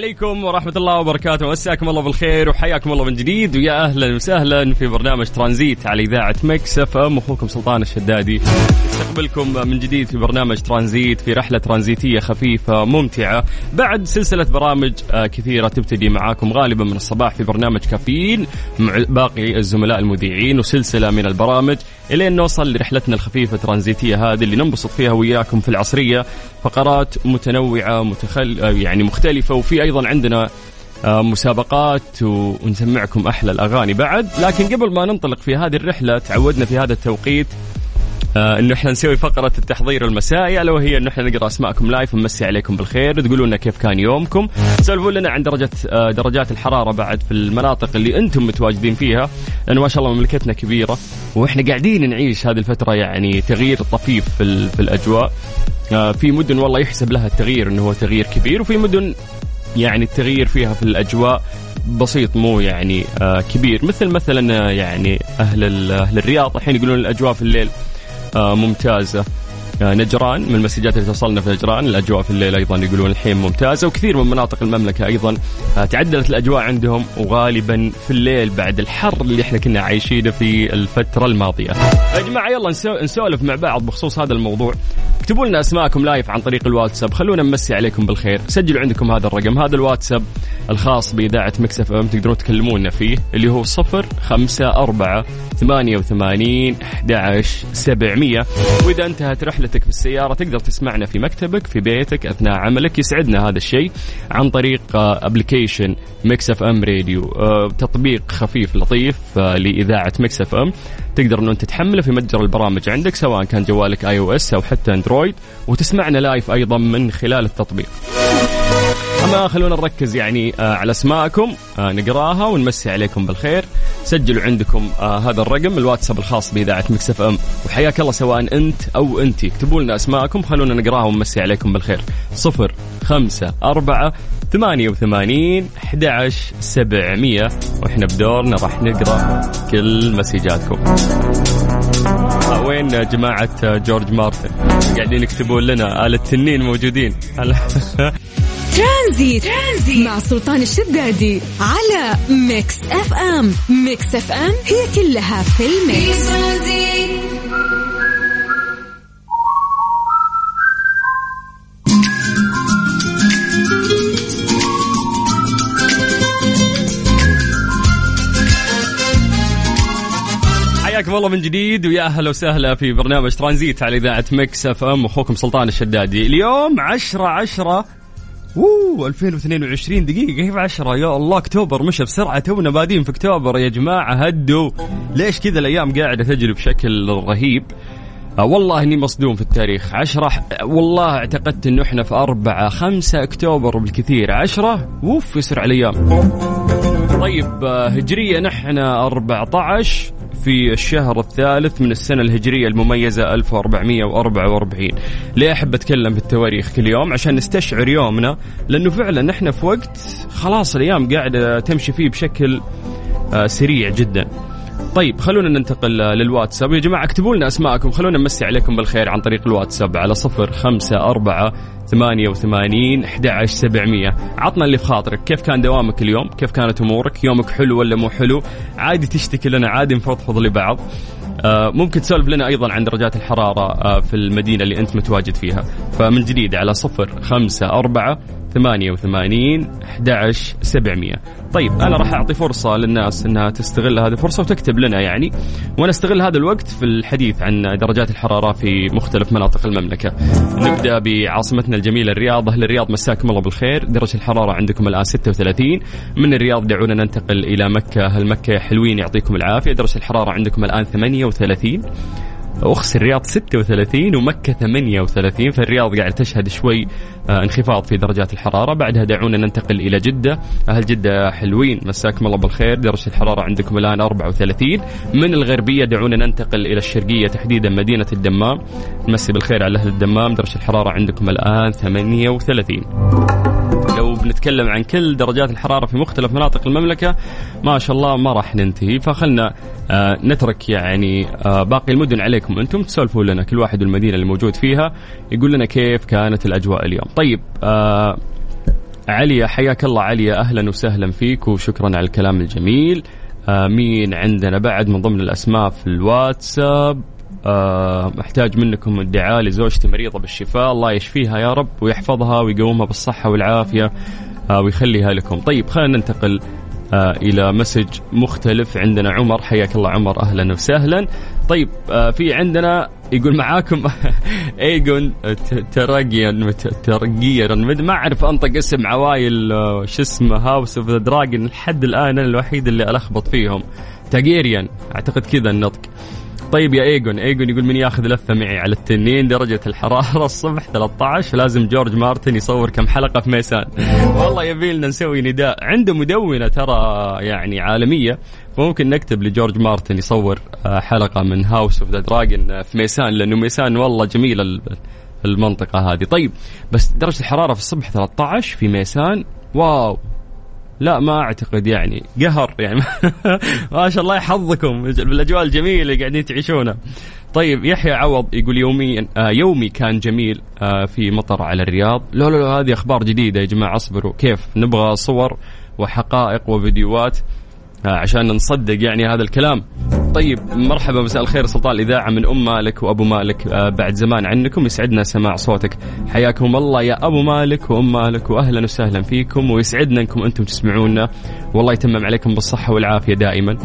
عليكم ورحمة الله وبركاته. مساكم الله بالخير وحياكم الله من جديد. ويا أهلا وسهلا في برنامج ترانزيت على إذاعة Mix FM أخوكم سلطان الشدادي. استقبلكم من جديد في برنامج ترانزيت في رحلة ترانزيتية خفيفة ممتعة. بعد سلسلة برامج آه، كثيرة تبتدي معاكم غالبا من الصباح في برنامج كافيين مع باقي الزملاء المذيعين وسلسلة من البرامج. إلين نوصل لرحلتنا الخفيفة ترانزيتية هذه اللي ننبسط فيها وياكم في العصرية. فقرات متنوعة متخل... آه، يعني مختلفة وفي أيضا عندنا آه، مسابقات ونسمعكم أحلى الأغاني بعد. لكن قبل ما ننطلق في هذه الرحلة تعودنا في هذا التوقيت آه إنه إحنا نسوي فقرة التحضير المسائي ألا وهي إنه إحنا نقرأ أسماءكم لايف ونمسي عليكم بالخير. تقولوا لنا كيف كان يومكم. تسولفون لنا عن درجة آه درجات الحرارة بعد في المناطق اللي أنتم متواجدين فيها لأنه ما شاء الله مملكتنا كبيرة وإحنا قاعدين نعيش هذه الفترة يعني تغيير طفيف في, في الأجواء. في مدن والله يحسب لها التغيير إنه هو تغيير كبير وفي مدن يعني التغيير فيها في الأجواء بسيط مو يعني آه كبير. مثل مثلا آه، يعني أهل أهل الرياض الحين يقولون الأجواء في الليل آه ممتازة. نجران من المسجات اللي توصلنا في نجران الأجواء في الليل أيضا يقولون الحين ممتازة وكثير من مناطق المملكة أيضا آه تعدلت الأجواء عندهم وغالبا في الليل بعد الحر اللي إحنا كنا عايشينه في الفترة الماضية. يا جماعة يلا نسو- نسولف مع بعض بخصوص هذا الموضوع. اكتبوا لنا أسماءكم live عن طريق الواتساب خلونا نمسي عليكم بالخير سجلوا عندكم هذا الرقم هذا الواتساب الخاص بإذاعة Mix FM تقدرون تكلمونا فيه اللي هو صفر خمسة أربعة ثمانية وثمانين أحد سبعمية وإذا انتهت رحلتك في السيارة تقدر تسمعنا في مكتبك في بيتك أثناء عملك يسعدنا هذا الشيء عن طريق application Mix FM Radio آه، تطبيق خفيف لطيف آه، لإذاعة Mix FM تقدر إنه أنت تحمله في متجر البرامج عندك سواء كان جوالك iOS أو حتى أندرويد وتسمعنا live أيضا من خلال التطبيق. اما خلونا نركز يعني آه على أسماءكم آه نقراها ونمسي عليكم بالخير. سجلوا عندكم آه هذا الرقم الواتساب الخاص بإذاعة Mix FM. وحياك الله سواء أنت أو انت اكتبوا لنا أسماءكم خلونا نقراها ونمسي عليكم بالخير. صفر خمسة أربعة ثمانية وثمانين أحد سبعمية. وإحنا بدورنا راح نقرأ كل مسجاتكم وين جماعة جورج مارتن؟ قاعدين يكتبون لنا آل التنين موجودين. ترانزيت. ترانزيت. مع سلطان الشدادي على Mix FM. Mix FM هي كلها في ال mix. حياكم الله من جديد ويا أهلا وسهلا في برنامج ترانزيت على إذاعة Mix FM أخوكم سلطان الشدادي. اليوم 10 10 اوه 2022 دقيقة كيف 10 يا الله أكتوبر مشى بسرعة تونا بادين في أكتوبر. يا جماعة هدوا. ليش كذا الأيام قاعدة تجري بشكل رهيب؟ آه والله إني مصدوم في التاريخ. عشرة والله اعتقدت إنه إحنا في أربعة خمسة أكتوبر بالكثير. عشرة اوف يسرع الأيام. طيب آه، هجرية نحن 14 في الشهر الثالث من السنة الهجرية المميزة 1444 ليه أحب أتكلم بالتواريخ كل يوم؟ عشان نستشعر يومنا لأنه فعلا نحن في وقت خلاص الأيام قاعدة تمشي فيه بشكل آه، سريع جدا. طيب خلونا ننتقل للواتساب. يا جماعة اكتبوا لنا أسماءكم. خلونا نمسي عليكم بالخير عن طريق الواتساب على صفر خمسة أربعة ثمانية وثمانين أحد عشر سبعمية. عطنا اللي في خاطرك. كيف كان دوامك اليوم؟ كيف كانت أمورك؟ يومك حلو ولا مو حلو؟ عادي تشتكي لنا عادي نفضفض لبعض. آه، ممكن تسولف لنا أيضا عن درجات الحرارة آه، في المدينة اللي أنت متواجد فيها. فمن جديد على صفر خمسة أربعة 88 11 700 طيب أنا راح أعطي فرصة للناس إنها تستغل هذه الفرصة وتكتب لنا يعني وأنا استغل هذا الوقت في الحديث عن درجات الحرارة في مختلف مناطق المملكة. نبدأ بعاصمتنا الجميلة الرياض. أهل الرياض مساكم الله بالخير. درجة الحرارة عندكم الآن 36 من الرياض دعونا ننتقل إلى مكة. أهل مكة حلوين يعطيكم العافية. درجة الحرارة عندكم الآن 38 اخس الرياض 36 ومكة 38 فالرياض قاعد تشهد شوي آه، انخفاض في درجات الحرارة. بعدها دعونا ننتقل إلى جدة. أهل جدة حلوين مساكم الله بالخير. درجة الحرارة عندكم الآن 34 من الغربية دعونا ننتقل إلى الشرقية تحديدا مدينة الدمام. نمسي بالخير على أهل الدمام. درجة الحرارة عندكم الآن 38 لو بنتكلم عن كل درجات الحرارة في مختلف مناطق المملكة. ما شاء الله ما راح ننتهي. فخلنا آه نترك يعني آه باقي المدن عليكم أنتم. تسولفوا لنا كل واحد المدينة اللي موجود فيها. يقول لنا كيف كانت الأجواء اليوم. طيب آه عليا حياك الله عليا أهلا وسهلا فيك وشكرا على الكلام الجميل. آه مين عندنا بعد من ضمن الأسماء في الواتساب؟ آه محتاج منكم الدعاء لزوجتي مريضة بالشفاء. الله يشفيها يا رب ويحفظها ويقومها بالصحة والعافية آه ويخليها لكم. طيب خلينا ننتقل آه إلى message مختلف عندنا. عمر حياك الله عمر. أهلا وسهلا. طيب في عندنا يقول معاكم ايجون ترقيا ترقيا ما أعرف أنطق اسم عوايل شو اسمه House of the Dragon لحد الآن أنا الوحيد اللي ألخبط فيهم. تارجيريان أعتقد كذا النطق. طيب يا إيجون. إيجون يقول من ياخذ لفة معي على التنين درجة الحرارة الصبح 13 لازم جورج مارتن يصور كم حلقة في ميسان. والله يبي لنا نسوي نداء. عنده مدونة ترى يعني عالمية. فممكن نكتب لجورج مارتن يصور آه، حلقة من House of the Dragon في ميسان لأنه ميسان والله جميله المنطقة هذه. طيب بس درجة الحرارة في الصبح 13 في ميسان. wow. لا ما أعتقد يعني. قهر يعني. ما شاء الله يا حظكم. بالأجواء الجميلة اللي قاعدين تعيشونها طيب يحيى عوض يقول يوميا آه يومي كان جميل آه في مطر على الرياض. لا لا هذه أخبار جديدة يا جماعة اصبروا. كيف؟ نبغى صور وحقائق وفيديوهات. عشان نصدق يعني هذا الكلام. طيب مرحبا مساء الخير سلطان الإذاعة من أم مالك وأبو مالك. آه بعد زمان عنكم يسعدنا سماع صوتك. حياكم الله يا أبو مالك وأم مالك وأهلا وسهلا فيكم ويسعدنا أنكم أنتم تسمعونا. والله يتمم عليكم بالصحة والعافية دائما.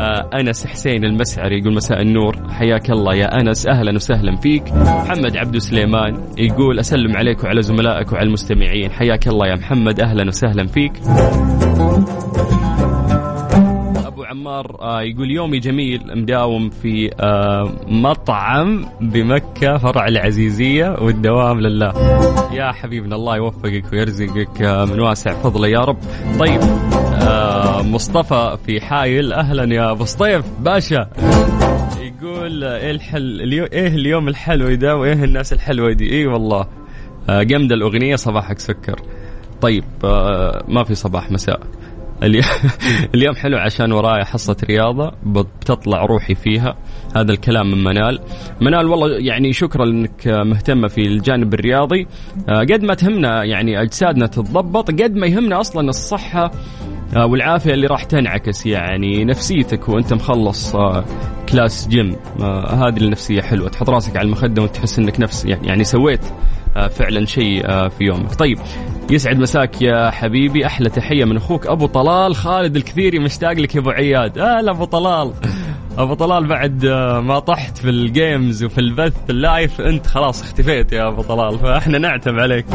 آه أنس حسين المسعري يقول مساء النور. حياك الله يا أنس أهلا وسهلا فيك. محمد عبدو سليمان يقول أسلم عليك وعلى زملائك وعلى المستمعين. حياك الله يا محمد أهلا وسهلا فيك. عمار آه يقول يومي جميل مداوم في آه مطعم بمكة فرع العزيزية والدوام لله. يا حبيبنا الله يوفقك ويرزقك آه من واسع فضله يا رب. طيب مصطفى في حايل أهلا يا أبو سطيف. باشا يقول إيه الحل إيه اليوم الحلو ده وإيه الناس الحلوة دي؟ إي والله جمد الأغنية صباحك سكر. طيب ما في صباح مساء. اليوم حلو عشان وراي حصة رياضة بتطلع روحي فيها. هذا الكلام من منال. منال والله يعني شكرا انك مهتمة في الجانب الرياضي. آه، قد ما تهمنا يعني أجسادنا تتضبط قد ما يهمنا أصلا الصحة آه، والعافية اللي راح تنعكس يعني نفسيتك وأنت مخلص آه، class gym. هذه النفسية حلوة. تحط راسك على المخدة وتحس إنك نفس يعني سويت فعلا شيء في يومك. طيب يسعد مساك يا حبيبي. أحلى تحية من أخوك أبو طلال. خالد الكثيري مشتاق لك يا أبو عياد. هلا أبو طلال. أبو طلال بعد ما طحت في ال games وفي البث ال live أنت خلاص اختفيت يا أبو طلال. فإحنا نعتب عليك.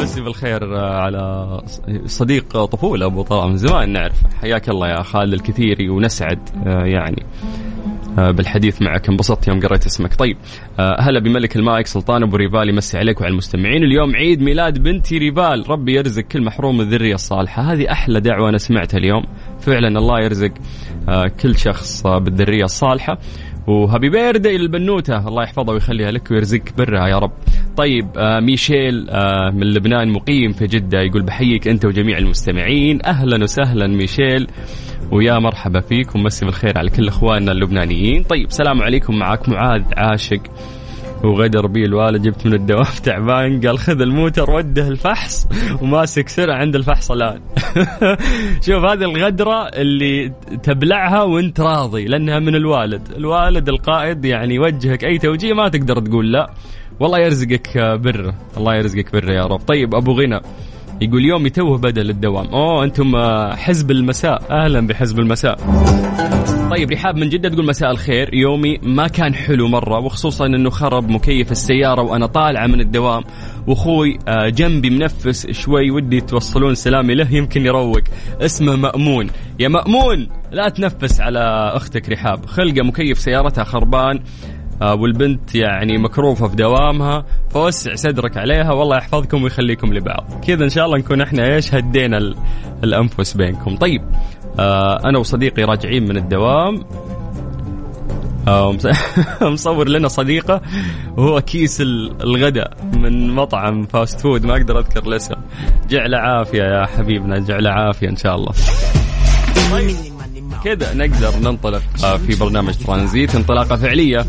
مسي بالخير على صديق طفولة أبو طلال من زمان نعرفه. حياك الله يا خالد الكثيري ونسعد يعني. آه، بالحديث معك. انبسطت يوم قريت اسمك. طيب آه، هلا بملك المايك سلطان أبو ريفال يمسي عليك وعلى المستمعين. اليوم عيد ميلاد بنتي ريفال. ربي يرزق كل محروم الذرية الصالحة. هذه أحلى دعوة أنا سمعتها اليوم. فعلا الله يرزق آه، كل شخص بالذرية الصالحة. وهابي بيردي للبنوتة. الله يحفظها ويخليها لك ويرزقك برها يا رب. طيب آه ميشيل آه من لبنان مقيم في جدة يقول بحييك أنت وجميع المستمعين. أهلا وسهلا ميشيل. ويا مرحبا فيك ومسي بالخير على كل إخواننا اللبنانيين. طيب سلام عليكم معك معاذ عاشق وغدر بي الوالد جبت من الدوام تعبان قال خذ الموتر وده الفحص وماسك سرعة عند الفحص الآن. شوف هذه الغدرة اللي تبلعها وانت راضي لأنها من الوالد. الوالد القائد يعني يوجهك أي توجيه ما تقدر تقول لا. والله يرزقك بره الله يرزقك بره يا رب. طيب أبو غنى يقول يومي توه بدل الدوام. أوه أنتم حزب المساء. أهلا بحزب المساء. طيب رحاب من جدة تقول مساء الخير. يومي ما كان حلو مرة وخصوصا إنه خرب مكيف السيارة وأنا طالعة من الدوام. وأخوي آه، جنبي منفس شوي ودي توصلون سلامي له يمكن يروق. اسمه مأمون. يا مأمون لا تنفس على أختك رحاب. خلقه مكيف سيارتها خربان. آه، والبنت يعني مكروفة في دوامها فوسع صدرك عليها والله يحفظكم ويخليكم لبعض. كذا إن شاء الله نكون إحنا إيش هدينا الأنفس بينكم. طيب آه أنا وصديقي راجعين من الدوام. آه مصور لنا صديقة وهو كيس الغداء من مطعم fast food ما أقدر أذكر الاسم. جعله عافية يا حبيبنا جعله عافية إن شاء الله. طيب. كذا نقدر ننطلق آه، في برنامج ترانزيت انطلاقة فعلية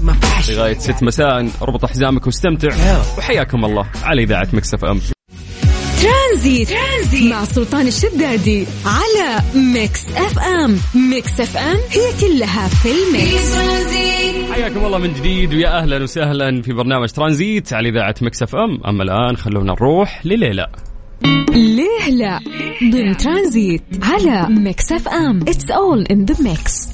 لغاية ست مساء. اربط حزامك واستمتع. وحياكم الله على إذاعة Mix FM. ترانزيت. ترانزيت. مع سلطان الشدادي على Mix FM. Mix FM هي كلها في ال mix. حياكم الله من جديد ويا أهلا وسهلا في برنامج ترانزيت على إذاعة Mix FM. أما الآن خلونا نروح لليه لا. ليه لا؟ ضمن ترانزيت على Mix FM. It's all in the mix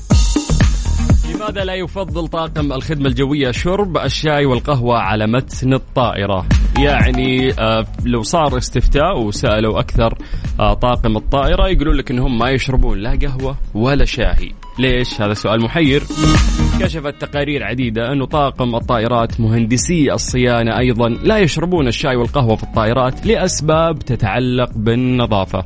لماذا لا يفضل طاقم الخدمة الجوية شرب الشاي والقهوة على متن الطائرة؟ يعني آه لو صار استفتاء وسألوا أكثر آه طاقم الطائرة يقولون لك أنهم ما يشربون لا قهوة ولا شاهي ليش؟ هذا سؤال محير كشفت تقارير عديدة أن طاقم الطائرات مهندسي الصيانة أيضا لا يشربون الشاي والقهوة في الطائرات لأسباب تتعلق بالنظافة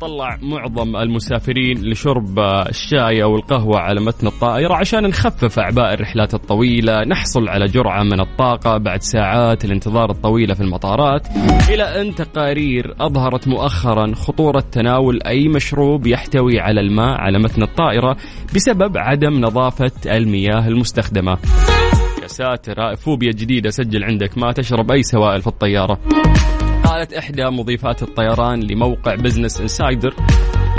تطلع معظم المسافرين لشرب الشاي أو القهوة على متن الطائرة عشان نخفف أعباء الرحلات الطويلة، نحصل على جرعة من الطاقة بعد ساعات الانتظار الطويلة في المطارات، إلى أن تقارير أظهرت مؤخرا خطورة تناول أي مشروب يحتوي على الماء على متن الطائرة بسبب عدم نظافة المياه المستخدمة. يا ساتر فوبيا جديدة سجل عندك ما تشرب أي سوائل في الطيارة. قالت إحدى مضيفات الطيران لموقع Business Insider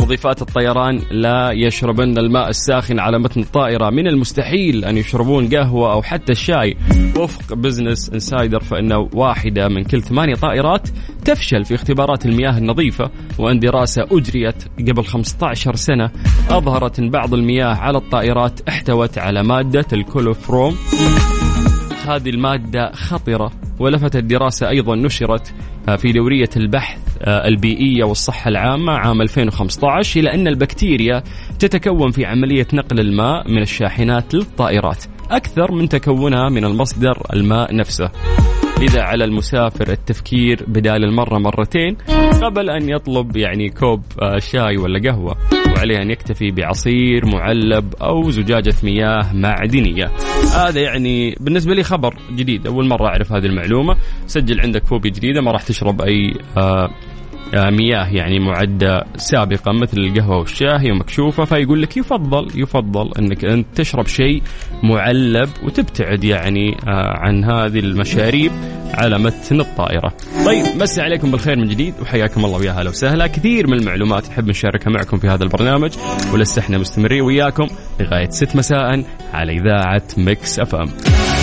مضيفات الطيران لا يشربن الماء الساخن على متن الطائرة. من المستحيل أن يشربون قهوة أو حتى الشاي. وفق Business Insider فإن واحدة من كل ثمانية طائرات تفشل في اختبارات المياه النظيفة. وأن دراسة أجريت قبل 15 سنة أظهرت أن بعض المياه على الطائرات احتوت على مادة ال coliform. هذه المادة خطرة ولفتت دراسة أيضا نشرت آه، في دورية البحث آه، البيئية والصحة العامة عام 2015 إلى أن البكتيريا تتكون في عملية نقل الماء من الشاحنات للطائرات. أكثر من تكونها من المصدر الماء نفسه. لذا على المسافر التفكير بدال المرة مرتين قبل أن يطلب يعني كوب آه، شاي ولا قهوة وعليه أن يكتفي بعصير معلب أو زجاجة مياه معدنية. هذا يعني بالنسبة لي خبر جديد أول مرة أعرف هذه المعلومة. سجل عندك فوبيا جديدة ما راح تشرب أي آه مياه يعني معدة سابقة مثل القهوة والشاي ومكشوفة فيقول لك يفضل يفضل إنك أنت تشرب شيء معلب وتبتعد يعني آه، عن هذه المشاريب على متن الطائرة. طيب مسي عليكم بالخير من جديد وحياكم الله ويا هلا وسهلا، كثير من المعلومات نحب نشاركها معكم في هذا البرنامج ولسه إحنا مستمرين وياكم لغاية 6 مساء على إذاعة Mix FM.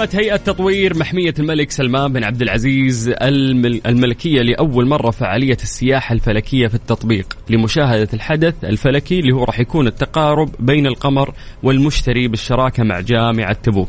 قامت هيئة تطوير محمية الملك سلمان بن عبد العزيز الملكية لأول مرة فعالية السياحة الفلكية في التطبيق لمشاهدة الحدث الفلكي اللي هو راح يكون التقارب بين القمر والمشتري بالشراكة مع جامعة تبوك.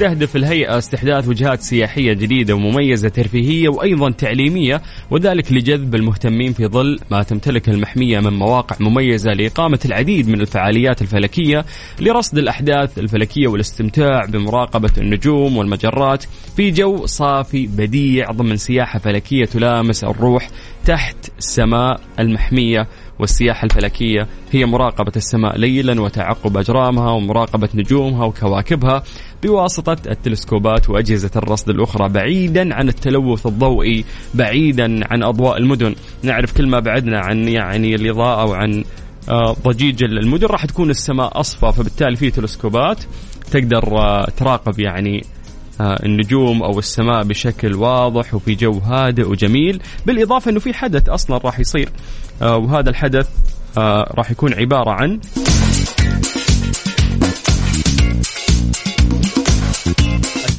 تستهدف الهيئة استحداث وجهات سياحية جديدة ومميزة ترفيهية وأيضا تعليمية وذلك لجذب المهتمين في ظل ما تمتلك المحمية من مواقع مميزة لإقامة العديد من الفعاليات الفلكية لرصد الأحداث الفلكية والاستمتاع بمراقبة النجوم والمجرات في جو صافي بديع ضمن سياحة فلكية تلامس الروح تحت سماء المحمية والسياحة الفلكية هي مراقبة السماء ليلا وتعقب أجرامها ومراقبة نجومها وكواكبها. بواسطة التلسكوبات وأجهزة الرصد الأخرى بعيدا عن التلوث الضوئي بعيدا عن أضواء المدن. نعرف كل ما بعدنا عن يعني الإضاءة وعن آه، ضجيج المدن. راح تكون السماء أصفى فبالتالي في تلسكوبات تقدر آه، تراقب يعني آه، النجوم أو السماء بشكل واضح وفي جو هادئ وجميل. بالإضافة إنه في حدث أصلا راح يصير وهذا الحدث راح يكون عبارة عن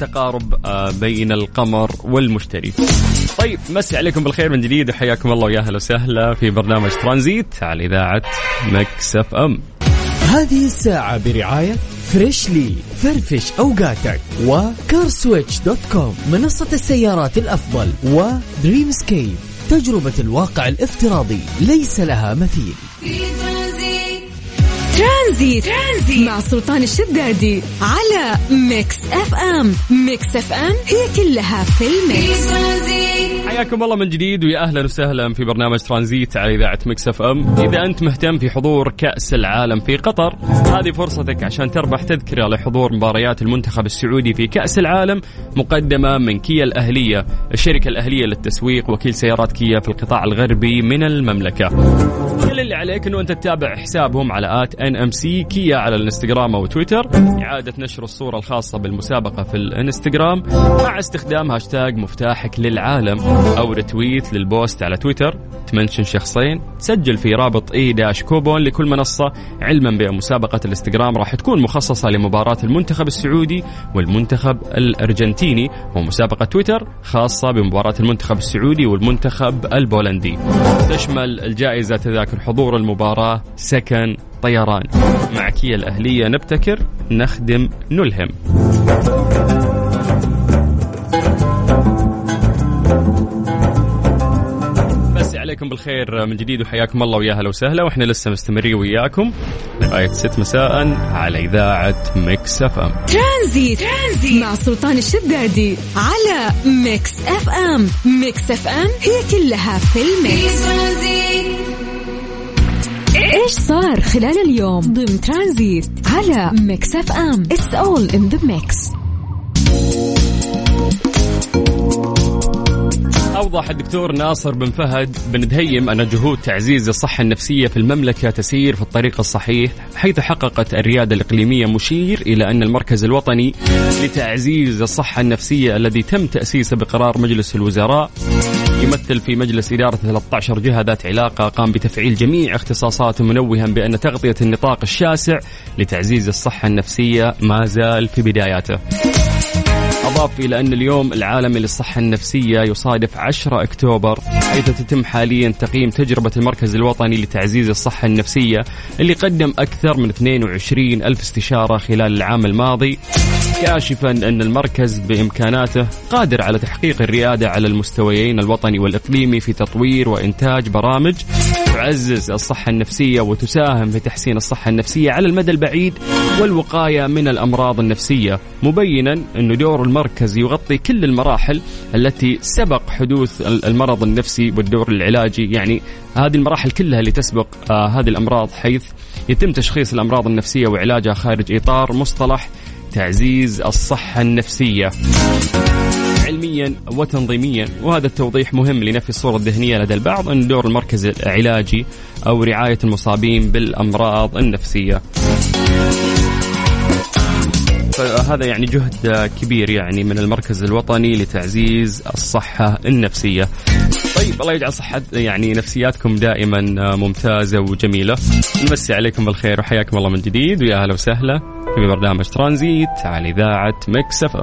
التقارب آه، بين القمر والمشتري. طيب مسي عليكم بالخير من جديد وحياكم الله ويا أهلا وسهلا في برنامج ترانزيت على إذاعة Mix FM. هذه الساعة برعاية Freshly فرفش أوقاتك و CarSwitch.com منصة السيارات الأفضل و Dreamscape تجربة الواقع الافتراضي ليس لها مثيل. ترانزيت, ترانزيت. مع سلطان الشدادي على Mix FM. Mix FM هي كلها في ال Mix. حياكم الله من جديد ويا أهلا وسهلا في برنامج ترانزيت على إذاعة Mix FM، إذا أنت مهتم في حضور كأس العالم في قطر، هذه فرصتك عشان تربح تذكرة لحضور مباريات المنتخب السعودي في كأس العالم مقدمة من كيا الأهلية، الشركة الأهلية للتسويق وكيل سيارات كيا في القطاع الغربي من المملكة. كل اللي عليك إنه أنت تتابع حسابهم على at NMC Kia على الإنستغرام أو تويتر، إعادة نشر الصورة الخاصة بالمسابقة في الإنستغرام مع استخدام هاشتاج مفتاحك للعالم أو retweet لل post على تويتر. تمنشن شخصين. تسجل في رابط e dash coupon لكل منصة. علما بان مسابقه الإنستغرام راح تكون مخصصة لمباراة المنتخب السعودي والمنتخب الأرجنتيني ومسابقة تويتر خاصة بمباراة المنتخب السعودي والمنتخب البولندي. تشمل الجائزة تذاكر حضور المباراة. سكن طيران مع كيا الأهلية نبتكر نخدم نلهم. عليكم بالخير من جديد وحياكم الله ويا هلا وسهلا وإحنا لسه مستمرين وياكم. لغايه 6 مساء على إذاعة Mix FM. ترانزيت, ترانزيت مع سلطان الشدادي على Mix FM. Mix FM هي كلها في ال Mix. ترانزيت إيش صار خلال اليوم ضمن ترانزيت على Mix FM؟ It's all in the mix أوضح الدكتور ناصر بن فهد بن دهيم أن جهود تعزيز الصحة النفسية في المملكة تسير في الطريق الصحيح حيث حققت الريادة الإقليمية مشير إلى أن المركز الوطني لتعزيز الصحة النفسية الذي تم تأسيسه بقرار مجلس الوزراء. يمثل في مجلس إدارة 13 جهة ذات علاقة قام بتفعيل جميع اختصاصاته منوها بأن تغطية النطاق الشاسع لتعزيز الصحة النفسية ما زال في بداياته. أضاف إلى أن اليوم العالمي للصحة النفسية يصادف 10 أكتوبر حيث تتم حاليا تقييم تجربة المركز الوطني لتعزيز الصحة النفسية اللي قدم أكثر من 22 ألف استشارة خلال العام الماضي كاشفا أن المركز بإمكاناته قادر على تحقيق الريادة على المستويين الوطني والإقليمي في تطوير وإنتاج برامج تعزز الصحة النفسية وتساهم في تحسين الصحة النفسية على المدى البعيد والوقاية من الأمراض النفسية. مبينا أن دور المركز يغطي كل المراحل التي سبق حدوث ال- المرض النفسي والدور العلاجي. يعني هذه المراحل كلها اللي تسبق آه هذه الأمراض حيث يتم تشخيص الأمراض النفسية وعلاجها خارج إطار مصطلح تعزيز الصحة النفسية. علميا وتنظيميا. وهذا التوضيح مهم لنفي الصورة الذهنية لدى البعض أن دور المركز العلاجي أو رعاية المصابين بالأمراض النفسية. فهذا يعني جهد كبير يعني من المركز الوطني لتعزيز الصحة النفسية. طيب الله يجعل صحة يعني نفسياتكم دائما ممتازة وجميلة. نمسي عليكم بالخير وحياكم الله من جديد. ويا أهلا وسهلا في برنامج ترانزيت على إذاعة مكسفة